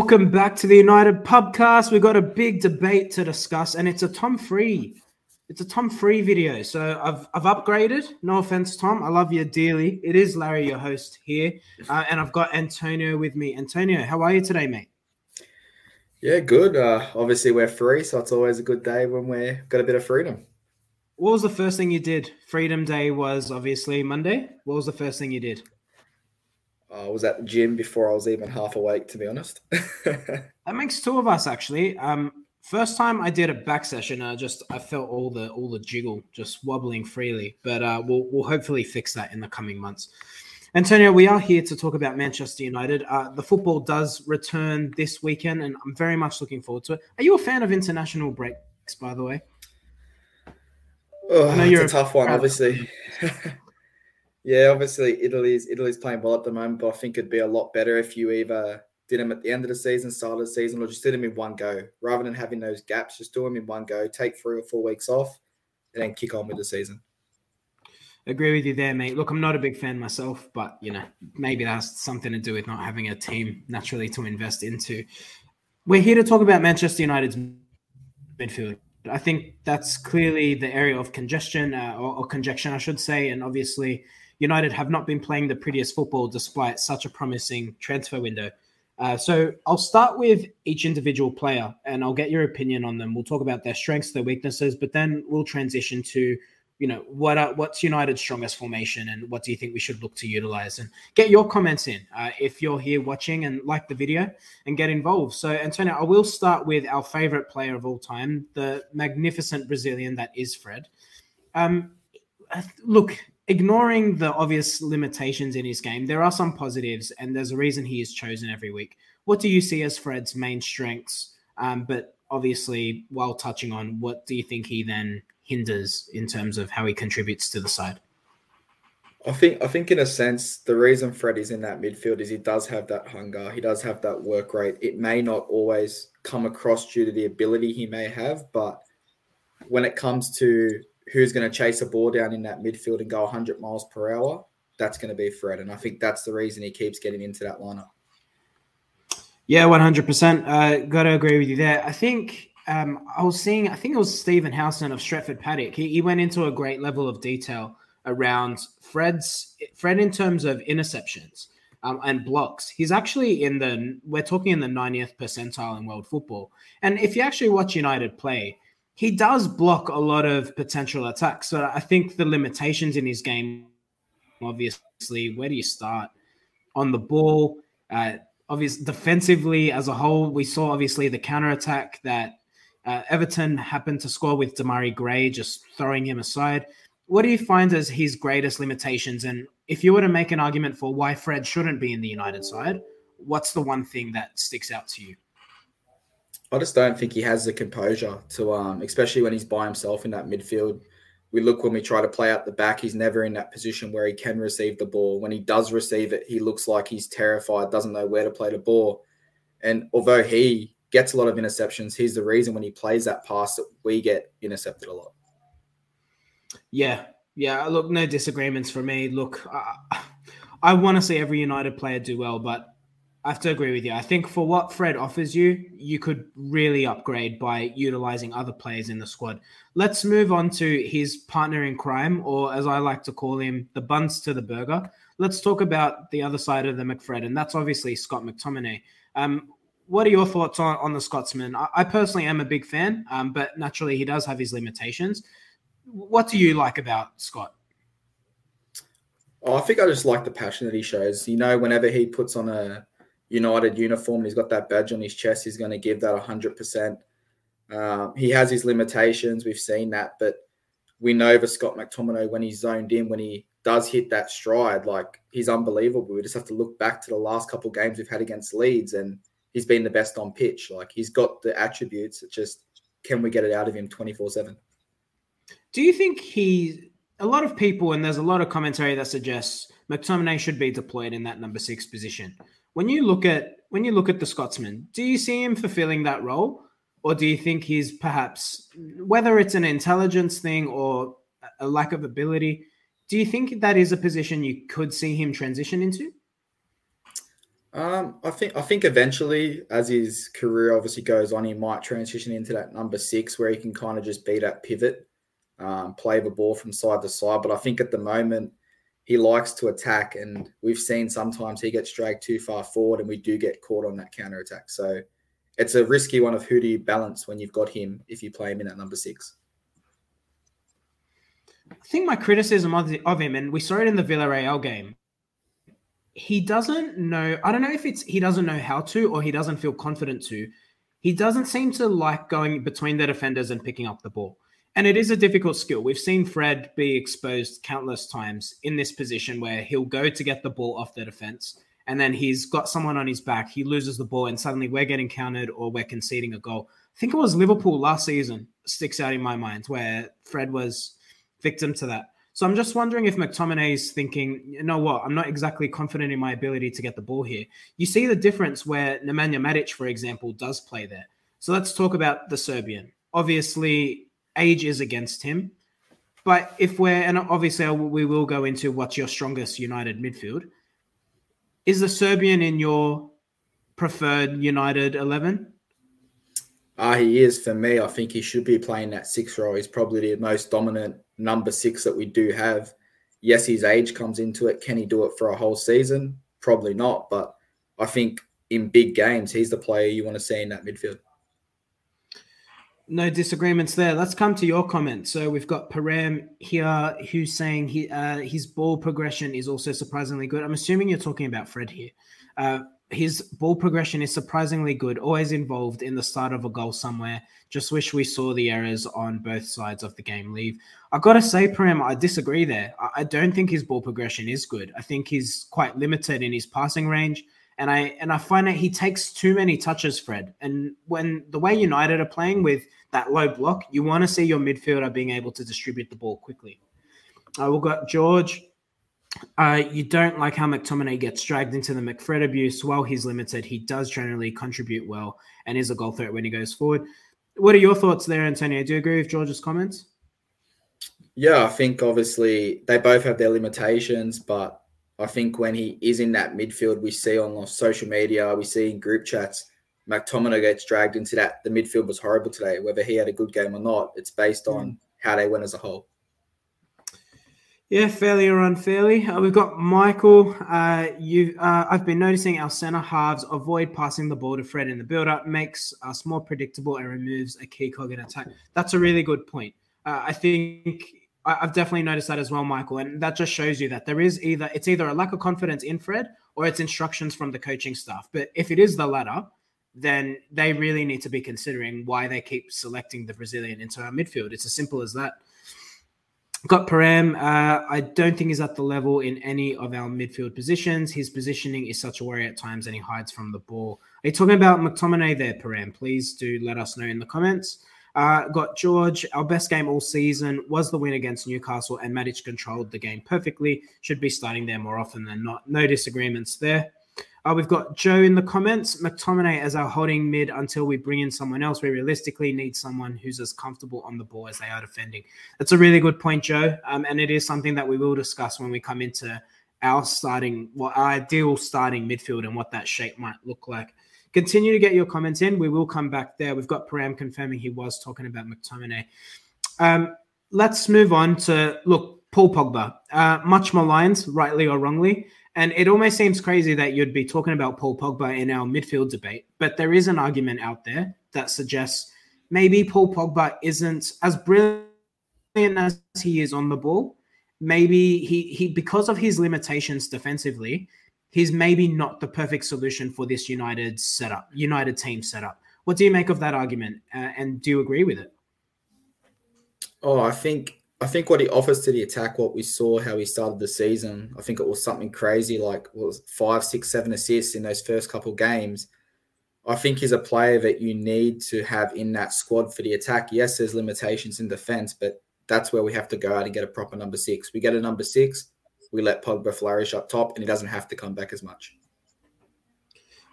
Welcome back to the United Pubcast. We've got a big debate to discuss, and it's a Tom Free. It's a Tom Free video. So I've I've upgraded. No offense, Tom. I love you dearly. It is Larry, your host here, uh, and I've got Antonio with me. Antonio, how are you today, mate? Yeah, good. Uh, obviously, we're free, so it's always a good day when we've got a bit of freedom. What was the first thing you did? Freedom Day was obviously Monday. What was the first thing you did? I was at the gym before I was even half awake, to be honest. that makes two of us actually. Um, first time I did a back session, I just I felt all the all the jiggle just wobbling freely, but uh, we'll we'll hopefully fix that in the coming months. Antonio, we are here to talk about Manchester United. Uh, the football does return this weekend, and I'm very much looking forward to it. Are you a fan of international breaks, by the way? Oh, I know you're a tough one, obviously. Yeah, obviously Italy's Italy's playing well at the moment, but I think it'd be a lot better if you either did them at the end of the season, start of the season, or just did them in one go, rather than having those gaps. Just do them in one go. Take three or four weeks off, and then kick on with the season. Agree with you there, mate. Look, I'm not a big fan myself, but you know, maybe that's something to do with not having a team naturally to invest into. We're here to talk about Manchester United's midfield. I think that's clearly the area of congestion uh, or, or conjecture, I should say, and obviously United have not been playing the prettiest football despite such a promising transfer window. Uh, so I'll start with each individual player and I'll get your opinion on them. We'll talk about their strengths, their weaknesses, but then we'll transition to, you know, what are, what's United's strongest formation and what do you think we should look to utilize? And get your comments in uh, if you're here watching and like the video and get involved. So Antonio, I will start with our favorite player of all time, the magnificent Brazilian that is Fred. Um, look, ignoring the obvious limitations in his game, there are some positives, and there's a reason he is chosen every week. What do you see as Fred's main strengths? Um, but obviously, while touching on what do you think he then hinders in terms of how he contributes to the side? I think I think in a sense the reason Fred is in that midfield is he does have that hunger, he does have that work rate. It may not always come across due to the ability he may have, but when it comes to who's going to chase a ball down in that midfield and go 100 miles per hour, that's going to be Fred. And I think that's the reason he keeps getting into that lineup. Yeah, 100%. Uh, got to agree with you there. I think um, I was seeing, I think it was Stephen Howson of Stretford Paddock. He, he went into a great level of detail around Fred's, Fred in terms of interceptions. Um, and blocks. He's actually in the we're talking in the 90th percentile in world football. And if you actually watch United play, he does block a lot of potential attacks. So I think the limitations in his game, obviously, where do you start on the ball? Uh, obviously, defensively as a whole, we saw obviously the counter attack that uh, Everton happened to score with Demarai Gray, just throwing him aside. What do you find as his greatest limitations? And if you were to make an argument for why Fred shouldn't be in the United side, what's the one thing that sticks out to you? I just don't think he has the composure to, um, especially when he's by himself in that midfield. We look when we try to play out the back, he's never in that position where he can receive the ball. When he does receive it, he looks like he's terrified, doesn't know where to play the ball. And although he gets a lot of interceptions, he's the reason when he plays that pass that we get intercepted a lot. Yeah, yeah. Look, no disagreements for me. Look, I, I want to see every United player do well, but I have to agree with you. I think for what Fred offers you, you could really upgrade by utilizing other players in the squad. Let's move on to his partner in crime, or as I like to call him, the buns to the burger. Let's talk about the other side of the McFred, and that's obviously Scott McTominay. Um, what are your thoughts on, on the Scotsman? I, I personally am a big fan, um, but naturally he does have his limitations. What do you like about Scott? Oh, I think I just like the passion that he shows. You know, whenever he puts on a United uniform. He's got that badge on his chest. He's going to give that 100%. Um, he has his limitations. We've seen that. But we know for Scott McTominay, when he's zoned in, when he does hit that stride, like he's unbelievable. We just have to look back to the last couple games we've had against Leeds, and he's been the best on pitch. Like he's got the attributes. It's just, can we get it out of him 24 7? Do you think he, a lot of people, and there's a lot of commentary that suggests McTominay should be deployed in that number six position. When you look at when you look at the Scotsman, do you see him fulfilling that role, or do you think he's perhaps whether it's an intelligence thing or a lack of ability? Do you think that is a position you could see him transition into? Um, I think I think eventually, as his career obviously goes on, he might transition into that number six where he can kind of just be that pivot, um, play the ball from side to side. But I think at the moment he likes to attack, and we've seen sometimes he gets dragged too far forward, and we do get caught on that counter attack. So it's a risky one of who do you balance when you've got him if you play him in at number six. I think my criticism of, the, of him, and we saw it in the Villarreal game, he doesn't know. I don't know if it's he doesn't know how to or he doesn't feel confident to. He doesn't seem to like going between the defenders and picking up the ball. And it is a difficult skill. We've seen Fred be exposed countless times in this position where he'll go to get the ball off the defense and then he's got someone on his back. He loses the ball and suddenly we're getting countered or we're conceding a goal. I think it was Liverpool last season sticks out in my mind where Fred was victim to that. So I'm just wondering if McTominay is thinking, you know what, I'm not exactly confident in my ability to get the ball here. You see the difference where Nemanja Matic, for example, does play there. So let's talk about the Serbian. Obviously, age is against him. But if we're, and obviously we will go into what's your strongest United midfield. Is the Serbian in your preferred United 11? Uh, he is for me. I think he should be playing that six role. He's probably the most dominant number six that we do have. Yes, his age comes into it. Can he do it for a whole season? Probably not. But I think in big games, he's the player you want to see in that midfield. No disagreements there. Let's come to your comment. So we've got Param here who's saying he, uh, his ball progression is also surprisingly good. I'm assuming you're talking about Fred here. Uh, his ball progression is surprisingly good, always involved in the start of a goal somewhere. Just wish we saw the errors on both sides of the game leave. I've gotta say, Prem, I disagree there. I don't think his ball progression is good. I think he's quite limited in his passing range. And I and I find that he takes too many touches, Fred. And when the way United are playing with that low block, you want to see your midfielder being able to distribute the ball quickly. Uh, we've got George uh, you don't like how McTominay gets dragged into the McFred abuse. While he's limited, he does generally contribute well and is a goal threat when he goes forward. What are your thoughts there, Antonio? Do you agree with George's comments? Yeah, I think obviously they both have their limitations, but I think when he is in that midfield, we see on social media, we see in group chats, McTominay gets dragged into that. The midfield was horrible today. Whether he had a good game or not, it's based on mm. how they went as a whole. Yeah, fairly or unfairly. Uh, we've got Michael. Uh, you, uh, I've been noticing our center halves avoid passing the ball to Fred in the build-up, makes us more predictable and removes a key cog in attack. That's a really good point. Uh, I think I, have definitely noticed that as well, Michael, and that just shows you that there is either it's either a lack of confidence in Fred or it's instructions from the coaching staff. But if it is the latter, then they really need to be considering why they keep selecting the Brazilian into our midfield. It's as simple as that. Got Param. Uh, I don't think he's at the level in any of our midfield positions. His positioning is such a worry at times, and he hides from the ball. Are you talking about McTominay there, Param? Please do let us know in the comments. Uh, got George. Our best game all season was the win against Newcastle, and Matic controlled the game perfectly. Should be starting there more often than not. No disagreements there. Uh, we've got Joe in the comments. McTominay as our holding mid until we bring in someone else. We realistically need someone who's as comfortable on the ball as they are defending. That's a really good point, Joe. Um, and it is something that we will discuss when we come into our starting, well, our ideal starting midfield and what that shape might look like. Continue to get your comments in. We will come back there. We've got Param confirming he was talking about McTominay. Um, let's move on to look, Paul Pogba. Uh, much maligned, rightly or wrongly. And it almost seems crazy that you'd be talking about Paul Pogba in our midfield debate, but there is an argument out there that suggests maybe Paul Pogba isn't as brilliant as he is on the ball. Maybe he he because of his limitations defensively, he's maybe not the perfect solution for this United setup, United team setup. What do you make of that argument, uh, and do you agree with it? Oh, I think I think what he offers to the attack, what we saw, how he started the season, I think it was something crazy, like was five, six, seven assists in those first couple games. I think he's a player that you need to have in that squad for the attack. Yes, there's limitations in defense, but that's where we have to go out and get a proper number six. We get a number six, we let Pogba flourish up top, and he doesn't have to come back as much.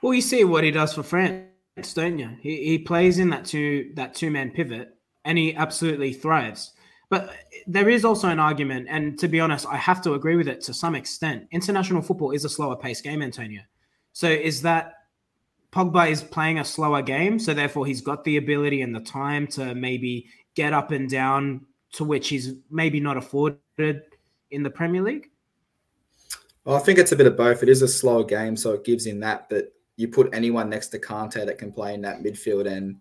Well, you see what he does for France, don't you? He, he plays in that two that two man pivot, and he absolutely thrives. But there is also an argument, and to be honest, I have to agree with it to some extent. International football is a slower paced game, Antonio. So is that Pogba is playing a slower game, so therefore he's got the ability and the time to maybe get up and down to which he's maybe not afforded in the Premier League? Well, I think it's a bit of both. It is a slower game, so it gives him that. But you put anyone next to Kante that can play in that midfield, and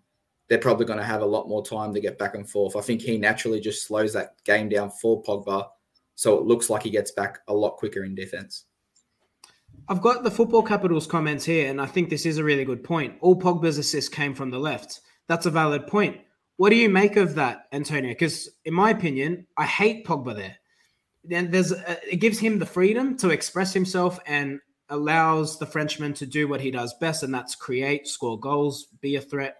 they're probably going to have a lot more time to get back and forth. I think he naturally just slows that game down for Pogba, so it looks like he gets back a lot quicker in defense. I've got the football capitals comments here, and I think this is a really good point. All Pogba's assists came from the left. That's a valid point. What do you make of that, Antonio? Because in my opinion, I hate Pogba there. Then there's a, it gives him the freedom to express himself and allows the Frenchman to do what he does best, and that's create, score goals, be a threat.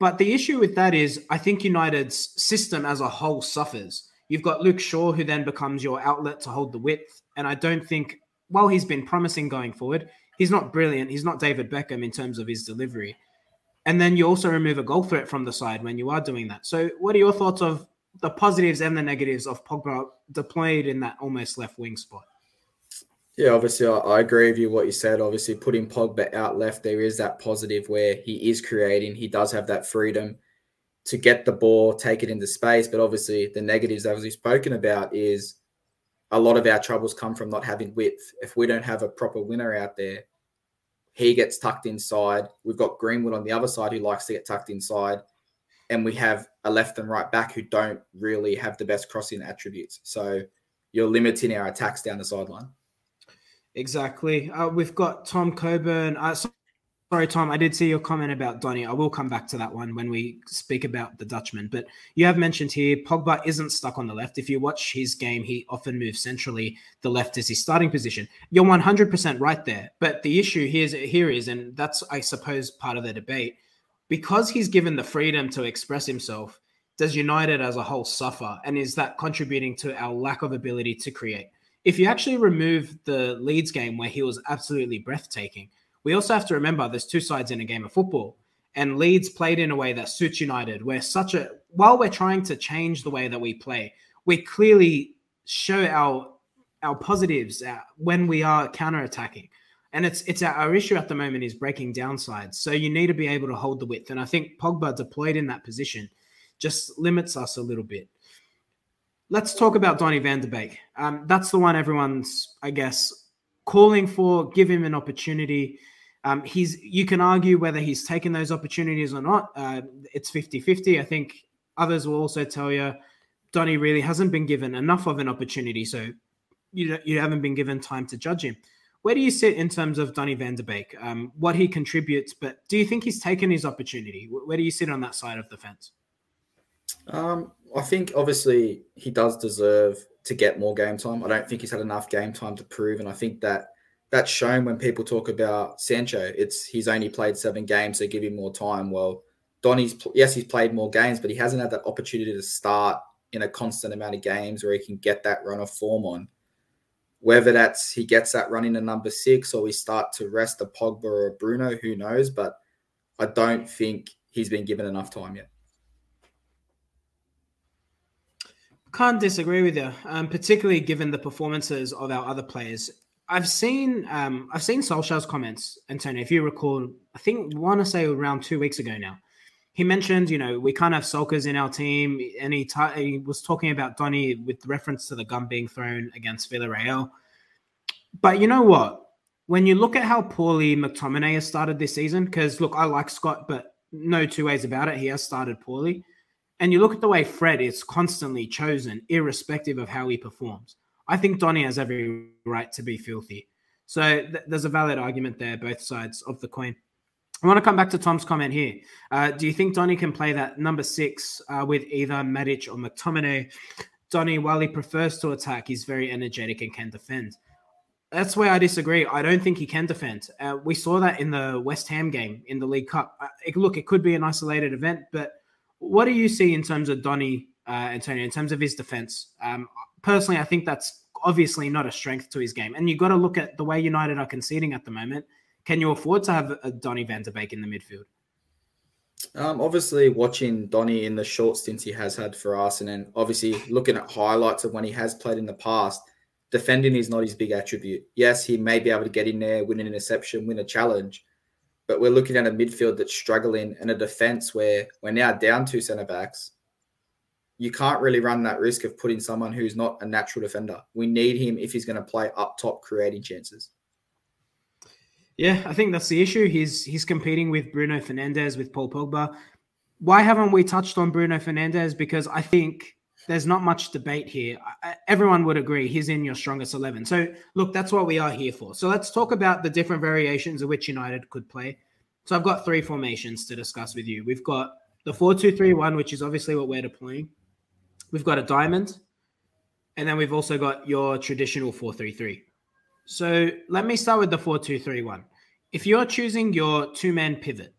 But the issue with that is, I think United's system as a whole suffers. You've got Luke Shaw, who then becomes your outlet to hold the width. And I don't think, while he's been promising going forward, he's not brilliant. He's not David Beckham in terms of his delivery. And then you also remove a goal threat from the side when you are doing that. So, what are your thoughts of the positives and the negatives of Pogba deployed in that almost left wing spot? Yeah, obviously, I, I, agree with you what you said. Obviously, putting Pogba out left, there is that positive where he is creating. He does have that freedom to get the ball, take it into space. But obviously, the negatives, as we've spoken about, is a lot of our troubles come from not having width. If we don't have a proper winner out there, he gets tucked inside. We've got Greenwood on the other side who likes to get tucked inside. And we have a left and right back who don't really have the best crossing attributes. So you're limiting our attacks down the sideline. Exactly. Uh, we've got Tom Coburn. Uh, sorry, Tom, I did see your comment about Donny. I will come back to that one when we speak about the Dutchman. But you have mentioned here Pogba isn't stuck on the left. If you watch his game, he often moves centrally. The left is his starting position. You're 100% right there. But the issue here is, here is, and that's, I suppose, part of the debate, because he's given the freedom to express himself, does United as a whole suffer? And is that contributing to our lack of ability to create? if you actually remove the Leeds game where he was absolutely breathtaking, we also have to remember there's two sides in a game of football. And Leeds played in a way that suits United, where such a while we're trying to change the way that we play, we clearly show our our positives uh, when we are counter-attacking. And it's it's our, our issue at the moment is breaking down sides. So you need to be able to hold the width. And I think Pogba deployed in that position just limits us a little bit let's talk about Donny van de Beek. Um, that's the one everyone's, I guess, calling for. Give him an opportunity. Um, he's you can argue whether he's taken those opportunities or not. Uh, it's 50-50. I think others will also tell you Donny really hasn't been given enough of an opportunity, so you you haven't been given time to judge him. Where do you sit in terms of Donny van de Beek? Um, what he contributes, but do you think he's taken his opportunity? Where do you sit on that side of the fence? Um, I think obviously he does deserve to get more game time. I don't think he's had enough game time to prove, and I think that that's shown when people talk about Sancho. It's he's only played seven games, so give him more time. Well, Donny's yes, he's played more games, but he hasn't had that opportunity to start in a constant amount of games where he can get that run of form on. Whether that's he gets that run in a number six or we start to rest a Pogba or a Bruno, who knows? But I don't think he's been given enough time yet. Can't disagree with you, um, particularly given the performances of our other players. I've seen um, I've seen Solskjaer's comments, Antonio. If you recall, I think want to say around two weeks ago now, he mentioned you know we can't have sulkers in our team, and he, t- he was talking about Donny with reference to the gun being thrown against Villarreal. But you know what? When you look at how poorly McTominay has started this season, because look, I like Scott, but no two ways about it, he has started poorly. And you look at the way Fred is constantly chosen, irrespective of how he performs. I think Donny has every right to be filthy. So th- there's a valid argument there, both sides of the coin. I want to come back to Tom's comment here. Uh, do you think Donny can play that number six uh, with either Matic or McTominay? Donny, while he prefers to attack, he's very energetic and can defend. That's where I disagree. I don't think he can defend. Uh, we saw that in the West Ham game in the League Cup. Uh, it, look, it could be an isolated event, but what do you see in terms of Donny uh, Antonio in terms of his defense? Um, personally, I think that's obviously not a strength to his game, and you've got to look at the way United are conceding at the moment. Can you afford to have a Donny Van de Beek in the midfield? Um, obviously, watching Donny in the short stints he has had for us, and then obviously looking at highlights of when he has played in the past, defending is not his big attribute. Yes, he may be able to get in there, win an interception, win a challenge, but we're looking at a midfield that's struggling and a defense where we're now down two centre backs. You can't really run that risk of putting someone who's not a natural defender. We need him if he's going to play up top, creating chances. Yeah, I think that's the issue. He's he's competing with Bruno Fernandes, with Paul Pogba. Why haven't we touched on Bruno Fernandes? Because I think there's not much debate here. Everyone would agree he's in your strongest 11. So, look, that's what we are here for. So, let's talk about the different variations of which United could play. So, I've got three formations to discuss with you. We've got the 4 2 3 1, which is obviously what we're deploying. We've got a diamond. And then we've also got your traditional 4 3 3. So, let me start with the 4 2 3 1. If you're choosing your two man pivot,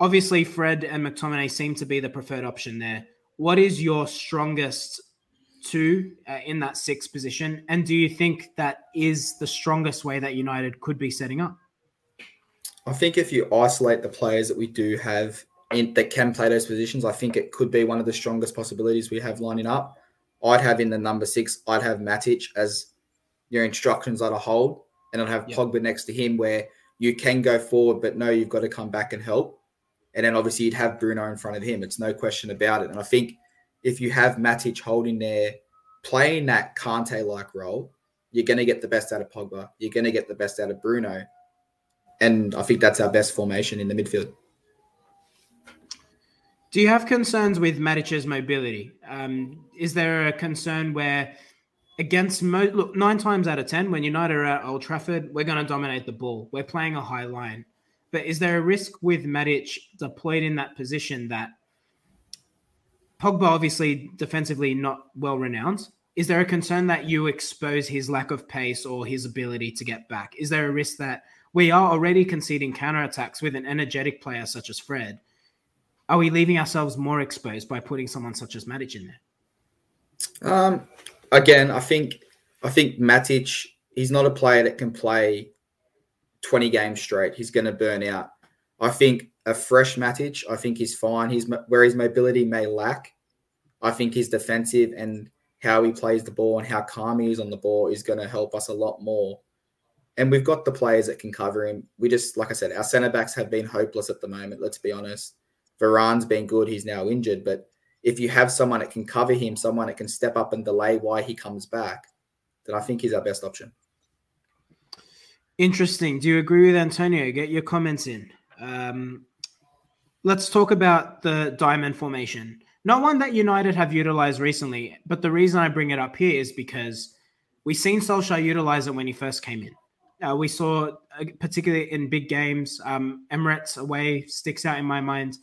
obviously Fred and McTominay seem to be the preferred option there what is your strongest two uh, in that sixth position? And do you think that is the strongest way that United could be setting up? I think if you isolate the players that we do have in, that can play those positions, I think it could be one of the strongest possibilities we have lining up. I'd have in the number six, I'd have Matic as your instructions are to hold, and I'd have yep. Pogba next to him where you can go forward, but no, you've got to come back and help. And then obviously you'd have Bruno in front of him. It's no question about it. And I think if you have Matic holding there, playing that Kante like role, you're going to get the best out of Pogba. You're going to get the best out of Bruno. And I think that's our best formation in the midfield. Do you have concerns with Matic's mobility? Um, is there a concern where against mo- look nine times out of ten when United are at Old Trafford, we're going to dominate the ball. We're playing a high line. But is there a risk with Matic deployed in that position that Pogba obviously defensively not well renowned? Is there a concern that you expose his lack of pace or his ability to get back? Is there a risk that we are already conceding counterattacks with an energetic player such as Fred? Are we leaving ourselves more exposed by putting someone such as Matic in there? Um, again, I think I think Matic, he's not a player that can play 20 games straight, he's going to burn out. I think a fresh Matic, I think he's fine. He's where his mobility may lack. I think his defensive and how he plays the ball and how calm he is on the ball is going to help us a lot more. And we've got the players that can cover him. We just, like I said, our centre backs have been hopeless at the moment. Let's be honest. Varane's been good. He's now injured. But if you have someone that can cover him, someone that can step up and delay why he comes back, then I think he's our best option. Interesting. Do you agree with Antonio? Get your comments in. Um, let's talk about the diamond formation. Not one that United have utilized recently, but the reason I bring it up here is because we've seen Solskjaer utilize it when he first came in. Uh, we saw, uh, particularly in big games, um, Emirates away sticks out in my mind.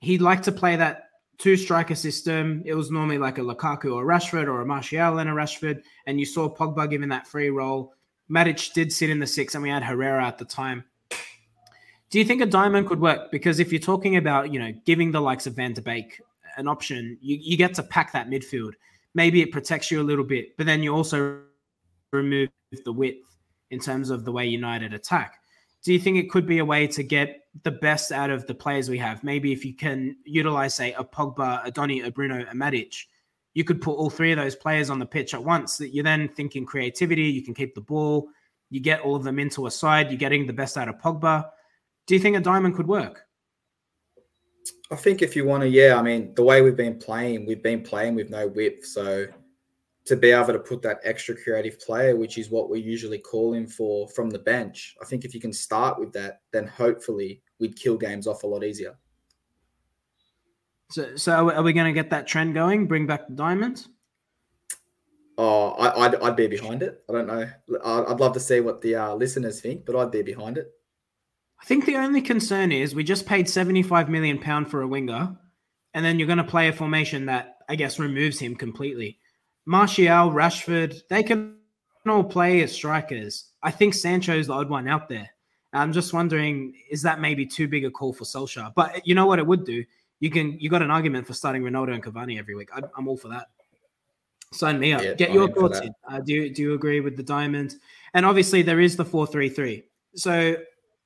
He'd like to play that two striker system. It was normally like a Lukaku or Rashford or a Martial and a Rashford, and you saw Pogba given that free role. Matic did sit in the six, and we had Herrera at the time. Do you think a diamond could work? Because if you're talking about, you know, giving the likes of Van de Beek an option, you, you get to pack that midfield. Maybe it protects you a little bit, but then you also remove the width in terms of the way United attack. Do you think it could be a way to get the best out of the players we have? Maybe if you can utilize, say, a Pogba, a Donny, a Bruno, a Matic, you could put all three of those players on the pitch at once. That you're then thinking creativity, you can keep the ball, you get all of them into a side, you're getting the best out of Pogba. Do you think a diamond could work? I think if you want to, yeah. I mean, the way we've been playing, we've been playing with no width. So to be able to put that extra creative player, which is what we usually call him for from the bench, I think if you can start with that, then hopefully we'd kill games off a lot easier. So, so are we going to get that trend going? Bring back the diamonds? Oh, I, would I'd be behind it. I don't know. I'd love to see what the uh, listeners think, but I'd be behind it. I think the only concern is we just paid seventy-five million pound for a winger, and then you're going to play a formation that I guess removes him completely. Martial, Rashford, they can all play as strikers. I think Sancho's the odd one out there. I'm just wondering, is that maybe too big a call for Solskjaer? But you know what it would do? you can you got an argument for starting Ronaldo and Cavani every week. I, am all for that. Sign me up. Yeah, Get I'm your thoughts in. Uh, do you do you agree with the diamond? And obviously there is the four three three. So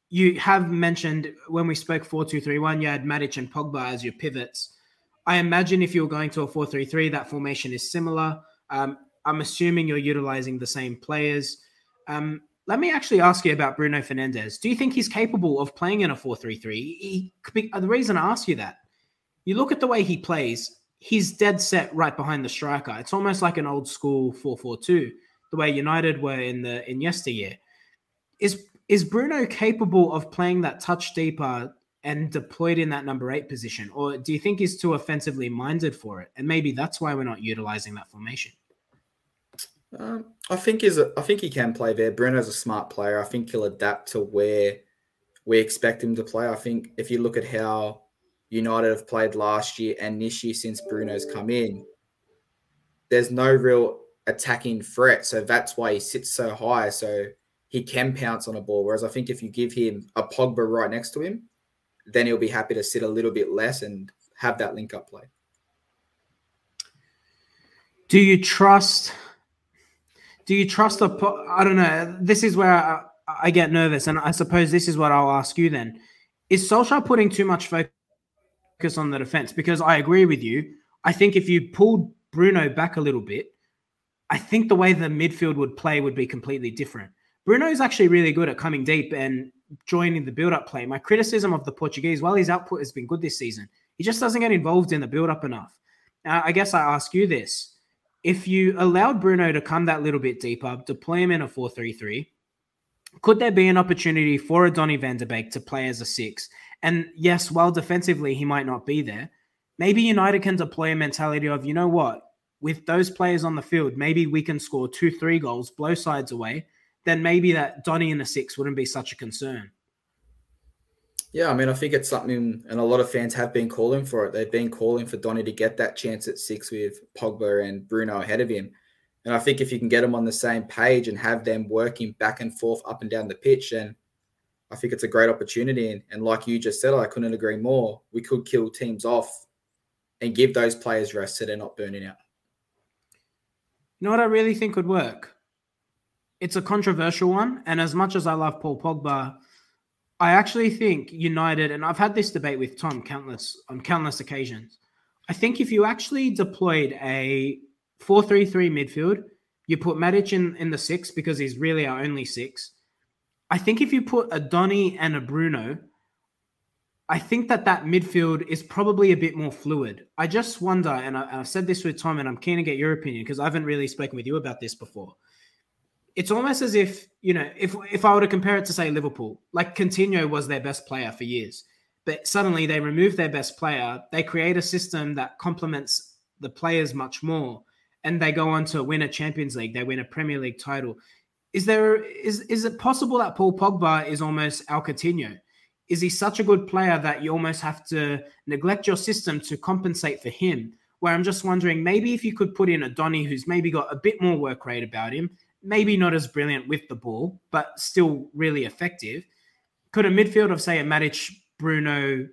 you have mentioned when we spoke four two three one, you had Matic and Pogba as your pivots. I imagine if you're going to a four three three, that formation is similar. Um, I'm assuming you're utilizing the same players. Um, let me actually ask you about Bruno Fernandes. Do you think he's capable of playing in a 4 3 3? The reason I ask you that, you look at the way he plays, he's dead set right behind the striker. It's almost like an old school 4 4 2, the way United were in the in yesteryear. Is is Bruno capable of playing that touch deeper and deployed in that number eight position? Or do you think he's too offensively minded for it? And maybe that's why we're not utilizing that formation. Um, I think he's a, I think he can play there. Bruno's a smart player. I think he'll adapt to where we expect him to play. I think if you look at how United have played last year and this year since Bruno's come in, there's no real attacking threat. So that's why he sits so high. So he can pounce on a ball. Whereas I think if you give him a Pogba right next to him, then he'll be happy to sit a little bit less and have that link up play. Do you trust? Do you trust the? I don't know. This is where I, I get nervous, and I suppose this is what I'll ask you then: Is Solskjaer putting too much focus on the defense? Because I agree with you. I think if you pulled Bruno back a little bit, I think the way the midfield would play would be completely different. Bruno is actually really good at coming deep and joining the build up play. My criticism of the Portuguese, while his output has been good this season, he just doesn't get involved in the build up enough. Now, I guess I ask you this. If you allowed Bruno to come that little bit deeper, deploy him in a 4 3 3, could there be an opportunity for a Donny van de Beek to play as a six? And yes, while defensively he might not be there, maybe United can deploy a mentality of, you know what, with those players on the field, maybe we can score two, three goals, blow sides away, then maybe that Donny in the six wouldn't be such a concern. Yeah, I mean, I think it's something, and a lot of fans have been calling for it. They've been calling for Donny to get that chance at six with Pogba and Bruno ahead of him. And I think if you can get them on the same page and have them working back and forth up and down the pitch, then I think it's a great opportunity. And, and like you just said, I couldn't agree more. We could kill teams off and give those players rest so they're not burning out. You know what I really think would work? it's a controversial one. And as much as I love Paul Pogba, I actually think United, and I've had this debate with Tom countless on countless occasions. I think if you actually deployed a 4-3-3 midfield, you put Matic in, in the six because he's really our only six. I think if you put a Donny and a Bruno, I think that that midfield is probably a bit more fluid. I just wonder, and I, have said this with Tom, and I'm keen to get your opinion because I haven't really spoken with you about this before it's almost as if you know if if I were to compare it to say Liverpool, like Coutinho was their best player for years, but suddenly they remove their best player, they create a system that complements the players much more, and they go on to win a Champions League, they win a Premier League title. Is there is is it possible that Paul Pogba is almost Al Coutinho? Is he such a good player that you almost have to neglect your system to compensate for him? Where I'm just wondering, maybe if you could put in a Donny who's maybe got a bit more work rate about him, maybe not as brilliant with the ball, but still really effective. Could a midfield of, say, a Matic, Bruno,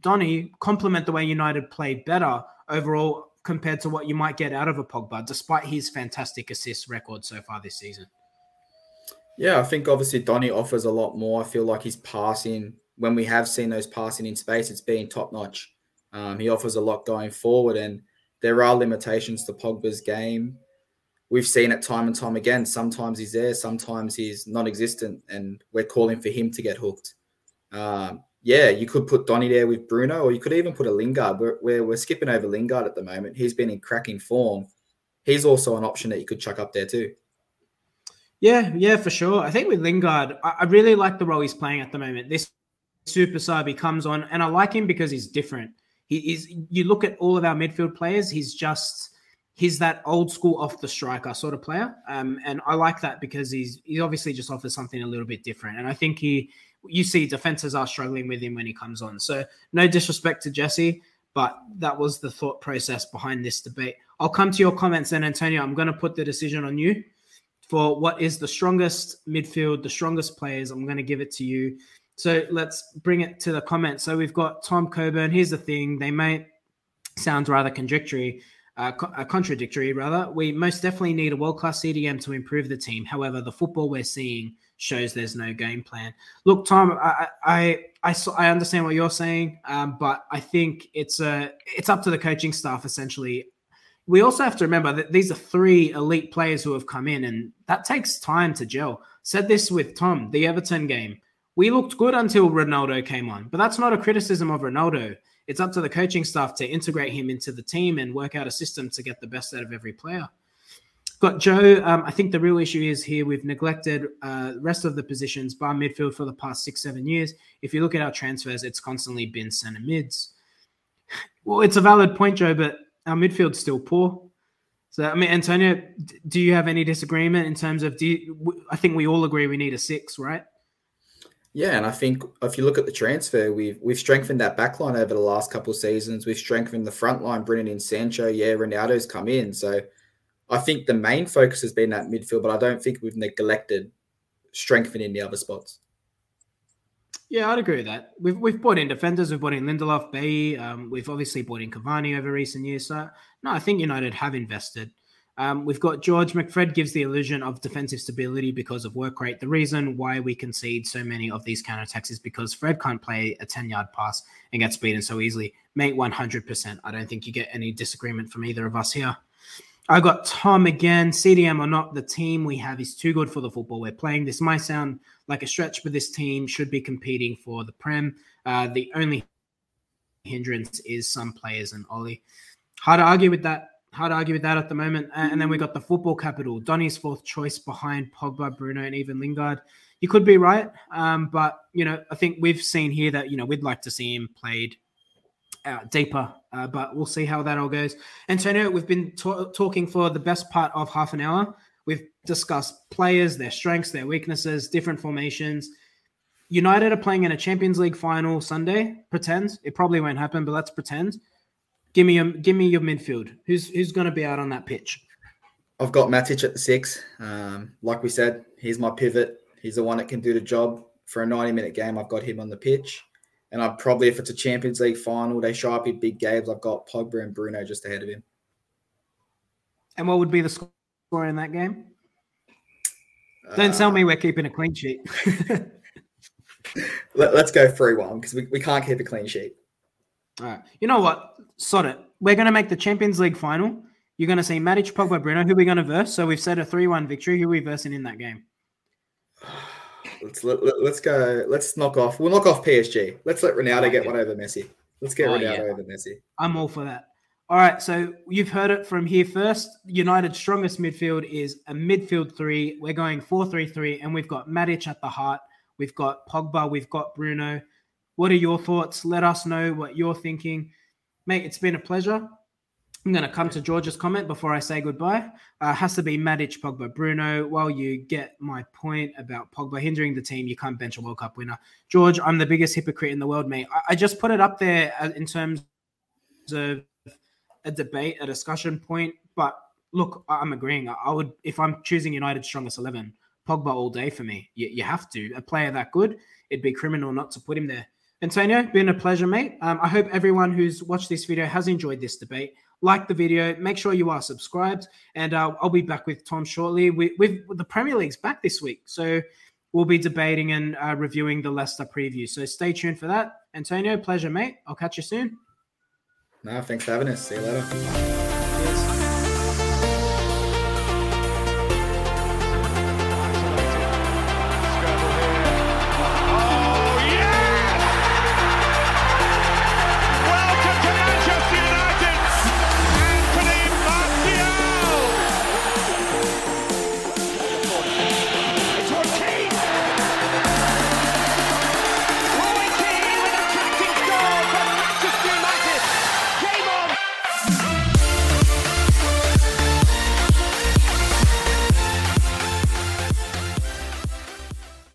Donny complement the way United played better overall compared to what you might get out of a Pogba, despite his fantastic assist record so far this season? Yeah, I think obviously Donny offers a lot more. I feel like his passing, when we have seen those passing in space, it's been top notch. Um, he offers a lot going forward, and there are limitations to Pogba's game we've seen it time and time again. Sometimes he's there, sometimes he's non-existent, and we're calling for him to get hooked. Um, yeah, you could put Donny there with Bruno, or you could even put a Lingard. We're, we're, we're skipping over Lingard at the moment. He's been in cracking form. He's also an option that you could chuck up there too. Yeah, yeah, for sure. I think with Lingard, I, I really like the role he's playing at the moment. This super sub he comes on, and I like him because he's different. He is. You look at all of our midfield players; he's just he's that old school off the striker sort of player. Um, and I like that because he's he obviously just offers something a little bit different. And I think he you see defenses are struggling with him when he comes on. So no disrespect to Jesse, but that was the thought process behind this debate. I'll come to your comments then, Antonio. I'm going to put the decision on you for what is the strongest midfield, the strongest players. I'm going to give it to you. So let's bring it to the comments. So we've got Tom Coburn. Here's the thing: they may sound rather conjectory, uh, co- contradictory, rather. We most definitely need a world class CDM to improve the team. However, the football we're seeing shows there's no game plan. Look, Tom, I I I, I understand what you're saying, um, but I think it's a it's up to the coaching staff essentially. we also have to remember that these are three elite players who have come in, and that takes time to gel. Said this with Tom, the Everton game. We looked good until Ronaldo came on, but that's not a criticism of Ronaldo. It's up to the coaching staff to integrate him into the team and work out a system to get the best out of every player. Got Joe. Um, I think the real issue is here we've neglected uh, rest of the positions, bar midfield, for the past six, seven years. If you look at our transfers, it's constantly been centre mids. Well, it's a valid point, Joe, but our midfield's still poor. So, I mean, Antonio, do you have any disagreement in terms of? Do you, I think we all agree we need a six, right? Yeah, and I think if you look at the transfer, we've we've strengthened that back line over the last couple of seasons. We've strengthened the front line, bringing in Sancho. Yeah, Ronaldo's come in, so I think the main focus has been that midfield, but I don't think we've neglected strengthening the other spots. Yeah, I'd agree with that. We've we've brought in defenders. We've brought in Lindelof, Bailly. Um, we've obviously brought in Cavani over recent years. So no, I think United have invested. Um, we've got George McFred gives the illusion of defensive stability because of work rate. The reason why we concede so many of these counterattacks is because Fred can't play a 10 yard pass and get beaten so easily. Mate, 100%. I don't think you get any disagreement from either of us here. I got Tom again. CDM or not, the team we have is too good for the football we're playing. This might sound like a stretch, but this team should be competing for the Prem. Uh, the only hindrance is some players and Ole. Hard to argue with that. Hard to argue with that at the moment. And then we got the football capital. Donny's fourth choice behind Pogba, Bruno, and even Lingard. You could be right, um, but you know I think we've seen here that you know we'd like to see him played uh, deeper, uh, but we'll see how that all goes. Antonio, we've been talking for the best part of half an hour. We've discussed players, their strengths, their weaknesses, different formations. United are playing in a Champions League final Sunday. Pretend it probably won't happen, but let's pretend. Give me your give me your midfield. Who's who's going to be out on that pitch? I've got Matic at the six. Um, like we said, he's my pivot. He's the one that can do the job for a ninety minute game. I've got him on the pitch. And I'd probably, if it's a Champions League final, they show up in big games. I've got Pogba and Bruno just ahead of him. And what would be the score in that game? Don't uh, tell me we're keeping a clean sheet. let, us go 3 1 because we, we can't keep a clean sheet. All right. You know what? Sod it. We're going to make the Champions League final. You're going to see Matic, Pogba, Bruno. Who are we going to verse? So we've said a 3 1 victory. Who are we versing in that game? Let's let, us let us go. Let's knock off. We'll knock off PSG. Let's let Ronaldo get one over Messi. Let's get oh, Ronaldo yeah. over Messi. I'm all for that. All right, so you've heard it from here first. United's strongest midfield is a midfield three. We're going 4 3 3, and we've got Matic at the heart. We've got Pogba. We've got Bruno. What are your thoughts? Let us know what you're thinking. Mate, it's been a pleasure. I'm going to come to George's comment before I say goodbye. Uh, has to be Matic, Pogba, Bruno. While you get my point about Pogba hindering the team, you can't bench a World Cup winner. George, I'm the biggest hypocrite in the world, mate. I, I just put it up there uh, in terms of a debate, a discussion point. But look, I'm agreeing. I would, if I'm choosing United's strongest 11, Pogba all day for me. You, you have to. A player that good, it'd be criminal not to put him there. Antonio, been a pleasure, mate. Um, I hope everyone who's watched this video has enjoyed this debate like the video, make sure you are subscribed, and uh, I'll be back with Tom shortly. We, with the Premier League's back this week, so we'll be debating and uh, reviewing the Leicester preview. So stay tuned for that. Antonio, pleasure, mate. I'll catch you soon. No, thanks for having us. See you later.